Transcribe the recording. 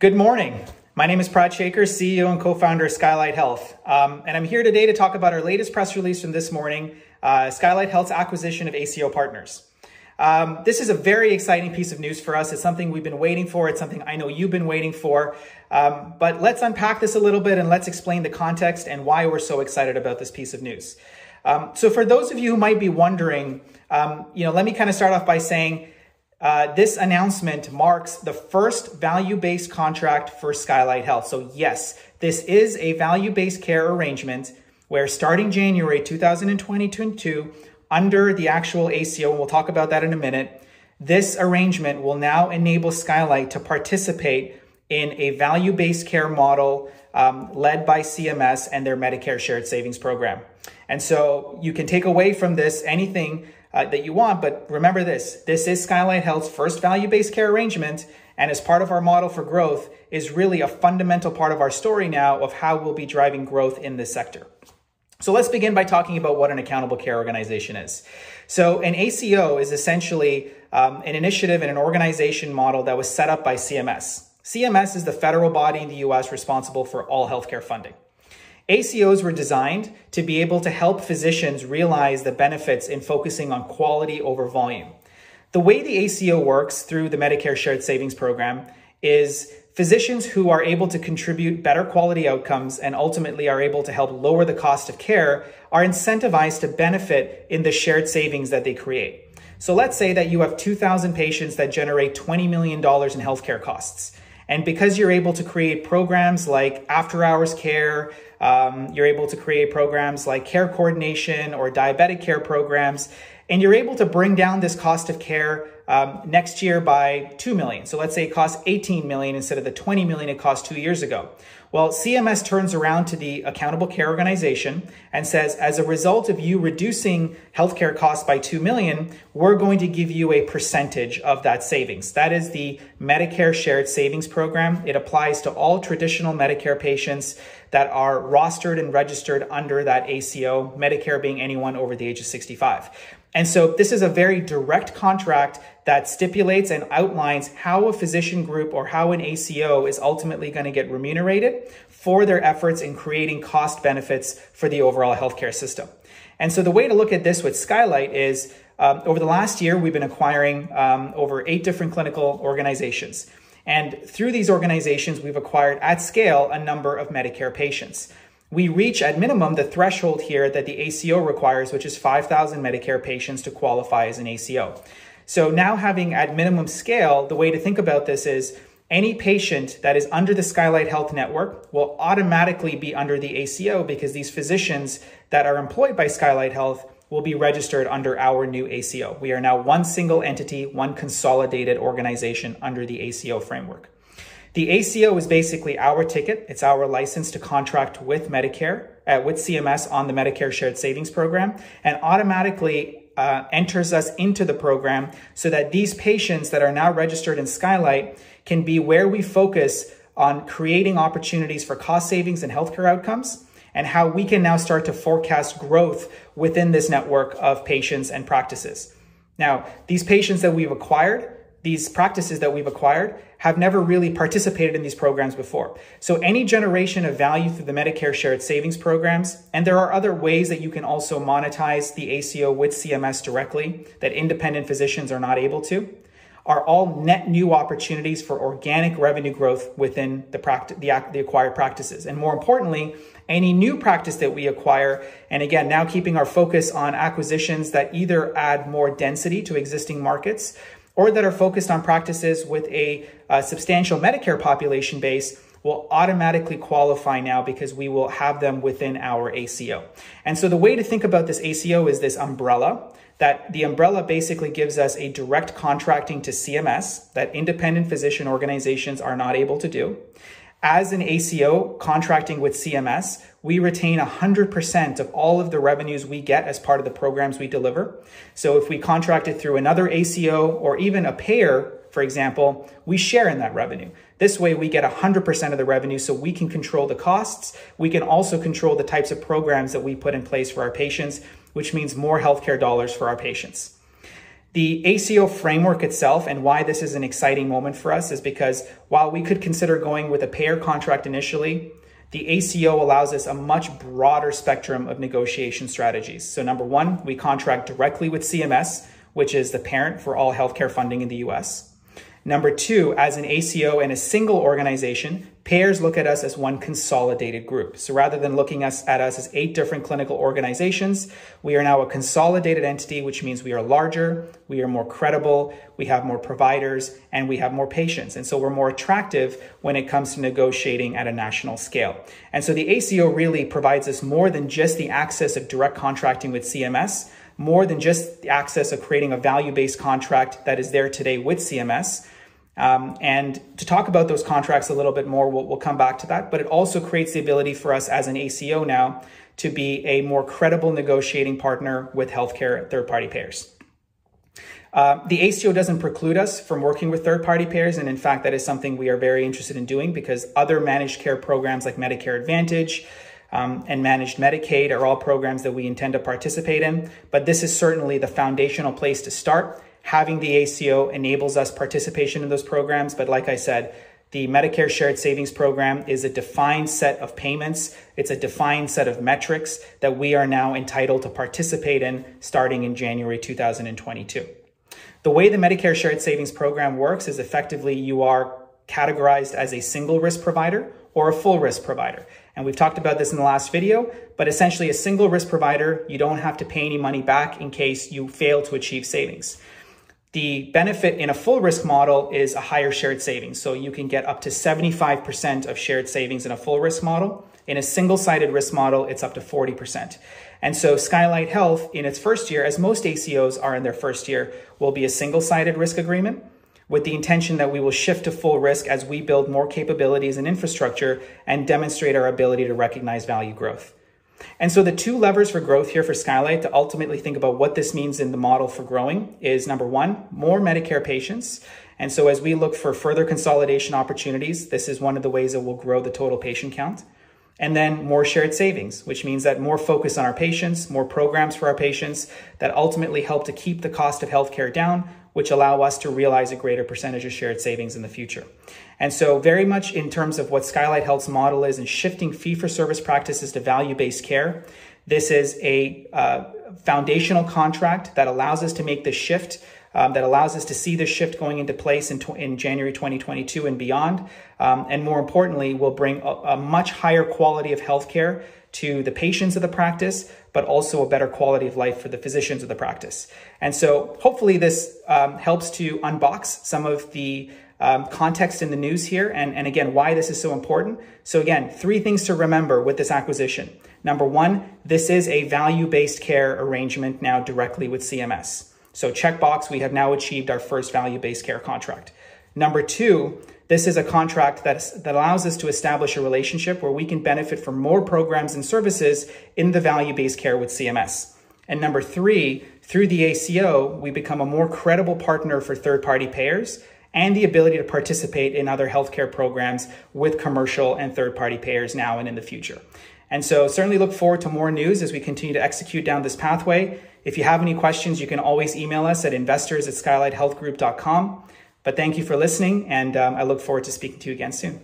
Good morning. My name is Prad Sekar, CEO and co-founder of Skylight Health. Um, and I'm here today to talk about our latest press release from this morning, uh, Skylight Health's acquisition of ACO Partners. Um, this is a very exciting piece of news for us. It's something we've been waiting for. It's something I know you've been waiting for. Um, but let's unpack this a little bit and let's explain the context and why we're so excited about this piece of news. Um, so for those of you who might be wondering, um, you know, let me kind of start off by saying uh, this announcement marks the first value-based contract for Skylight Health. So yes, this is a value-based care arrangement where starting January 2022, under the actual ACO, and we'll talk about that in a minute, this arrangement will now enable Skylight to participate in a value based care model um, led by CMS and their Medicare Shared Savings Program. And so you can take away from this anything uh, that you want, but remember this this is Skylight Health's first value based care arrangement. And as part of our model for growth, is really a fundamental part of our story now of how we'll be driving growth in this sector. So let's begin by talking about what an accountable care organization is. So an ACO is essentially um, an initiative and an organization model that was set up by CMS. CMS is the federal body in the US responsible for all healthcare funding. ACOs were designed to be able to help physicians realize the benefits in focusing on quality over volume. The way the ACO works through the Medicare Shared Savings Program is physicians who are able to contribute better quality outcomes and ultimately are able to help lower the cost of care are incentivized to benefit in the shared savings that they create. So let's say that you have 2,000 patients that generate $20 million in healthcare costs. And because you're able to create programs like after hours care, um, you're able to create programs like care coordination or diabetic care programs, and you're able to bring down this cost of care um, next year by 2 million. So let's say it costs 18 million instead of the 20 million it cost two years ago. Well, CMS turns around to the accountable care organization and says, as a result of you reducing healthcare costs by 2 million, we're going to give you a percentage of that savings. That is the Medicare Shared Savings Program. It applies to all traditional Medicare patients that are rostered and registered under that ACO, Medicare being anyone over the age of 65. And so this is a very direct contract that stipulates and outlines how a physician group or how an ACO is ultimately going to get remunerated for their efforts in creating cost benefits for the overall healthcare system. And so the way to look at this with Skylight is um, over the last year, we've been acquiring um, over eight different clinical organizations. And through these organizations, we've acquired at scale a number of Medicare patients we reach at minimum the threshold here that the ACO requires, which is 5,000 Medicare patients to qualify as an ACO. So now having at minimum scale, the way to think about this is any patient that is under the Skylight Health Network will automatically be under the ACO because these physicians that are employed by Skylight Health will be registered under our new ACO. We are now one single entity, one consolidated organization under the ACO framework. The ACO is basically our ticket. It's our license to contract with Medicare, uh, with CMS on the Medicare Shared Savings Program, and automatically uh, enters us into the program so that these patients that are now registered in Skylight can be where we focus on creating opportunities for cost savings and healthcare outcomes and how we can now start to forecast growth within this network of patients and practices. Now, these patients that we've acquired, these practices that we've acquired have never really participated in these programs before. So any generation of value through the Medicare shared savings programs, and there are other ways that you can also monetize the ACO with CMS directly that independent physicians are not able to, are all net new opportunities for organic revenue growth within the, the, the acquired practices. And more importantly, any new practice that we acquire, and again, now keeping our focus on acquisitions that either add more density to existing markets or that are focused on practices with a, a substantial Medicare population base will automatically qualify now because we will have them within our ACO. And so the way to think about this ACO is this umbrella that the umbrella basically gives us a direct contracting to CMS that independent physician organizations are not able to do. As an ACO contracting with CMS, we retain 100% of all of the revenues we get as part of the programs we deliver. So if we contract it through another ACO or even a payer, for example, we share in that revenue. This way we get 100% of the revenue so we can control the costs. We can also control the types of programs that we put in place for our patients, which means more healthcare dollars for our patients. The ACO framework itself and why this is an exciting moment for us is because while we could consider going with a payer contract initially, the ACO allows us a much broader spectrum of negotiation strategies. So, number one, we contract directly with CMS, which is the parent for all healthcare funding in the US. Number two, as an ACO and a single organization, payers look at us as one consolidated group. So rather than looking at us as eight different clinical organizations, we are now a consolidated entity, which means we are larger, we are more credible, we have more providers, and we have more patients. And so we're more attractive when it comes to negotiating at a national scale. And so the ACO really provides us more than just the access of direct contracting with CMS, more than just the access of creating a value based contract that is there today with CMS um, and to talk about those contracts a little bit more, we'll, we'll come back to that. But it also creates the ability for us as an ACO now to be a more credible negotiating partner with healthcare third party payers. Uh, the ACO doesn't preclude us from working with third party payers. And in fact, that is something we are very interested in doing because other managed care programs like Medicare Advantage, um, and managed Medicaid are all programs that we intend to participate in. But this is certainly the foundational place to start having the ACO enables us participation in those programs. But like I said, the Medicare Shared Savings Program is a defined set of payments. It's a defined set of metrics that we are now entitled to participate in starting in January 2022. The way the Medicare Shared Savings Program works is effectively you are categorized as a single risk provider or a full risk provider. And we've talked about this in the last video, but essentially a single risk provider, you don't have to pay any money back in case you fail to achieve savings. The benefit in a full risk model is a higher shared savings. So you can get up to 75% of shared savings in a full risk model. In a single sided risk model, it's up to 40%. And so Skylight Health, in its first year, as most ACOs are in their first year, will be a single sided risk agreement with the intention that we will shift to full risk as we build more capabilities and infrastructure and demonstrate our ability to recognize value growth. And so the two levers for growth here for Skylight to ultimately think about what this means in the model for growing is number one, more Medicare patients. And so as we look for further consolidation opportunities, this is one of the ways that we'll grow the total patient count. And then more shared savings, which means that more focus on our patients, more programs for our patients that ultimately help to keep the cost of healthcare down which allow us to realize a greater percentage of shared savings in the future. And so, very much in terms of what Skylight Health's model is in shifting fee for service practices to value based care, this is a uh, foundational contract that allows us to make the shift. Um, that allows us to see this shift going into place in, in January 2022 and beyond. Um, and more importantly, will bring a, a much higher quality of healthcare to the patients of the practice, but also a better quality of life for the physicians of the practice. And so hopefully this um, helps to unbox some of the um, context in the news here and, and again, why this is so important. So again, three things to remember with this acquisition. Number one, this is a value-based care arrangement now directly with CMS. So checkbox, we have now achieved our first value-based care contract. Number two, this is a contract that, that allows us to establish a relationship where we can benefit from more programs and services in the value based care with CMS. And number three, through the ACO, we become a more credible partner for third party payers and the ability to participate in other healthcare programs with commercial and third party payers now and in the future. And so, certainly look forward to more news as we continue to execute down this pathway. If you have any questions, you can always email us at investors at skylighthealthgroup.com. But thank you for listening, and um, I look forward to speaking to you again soon.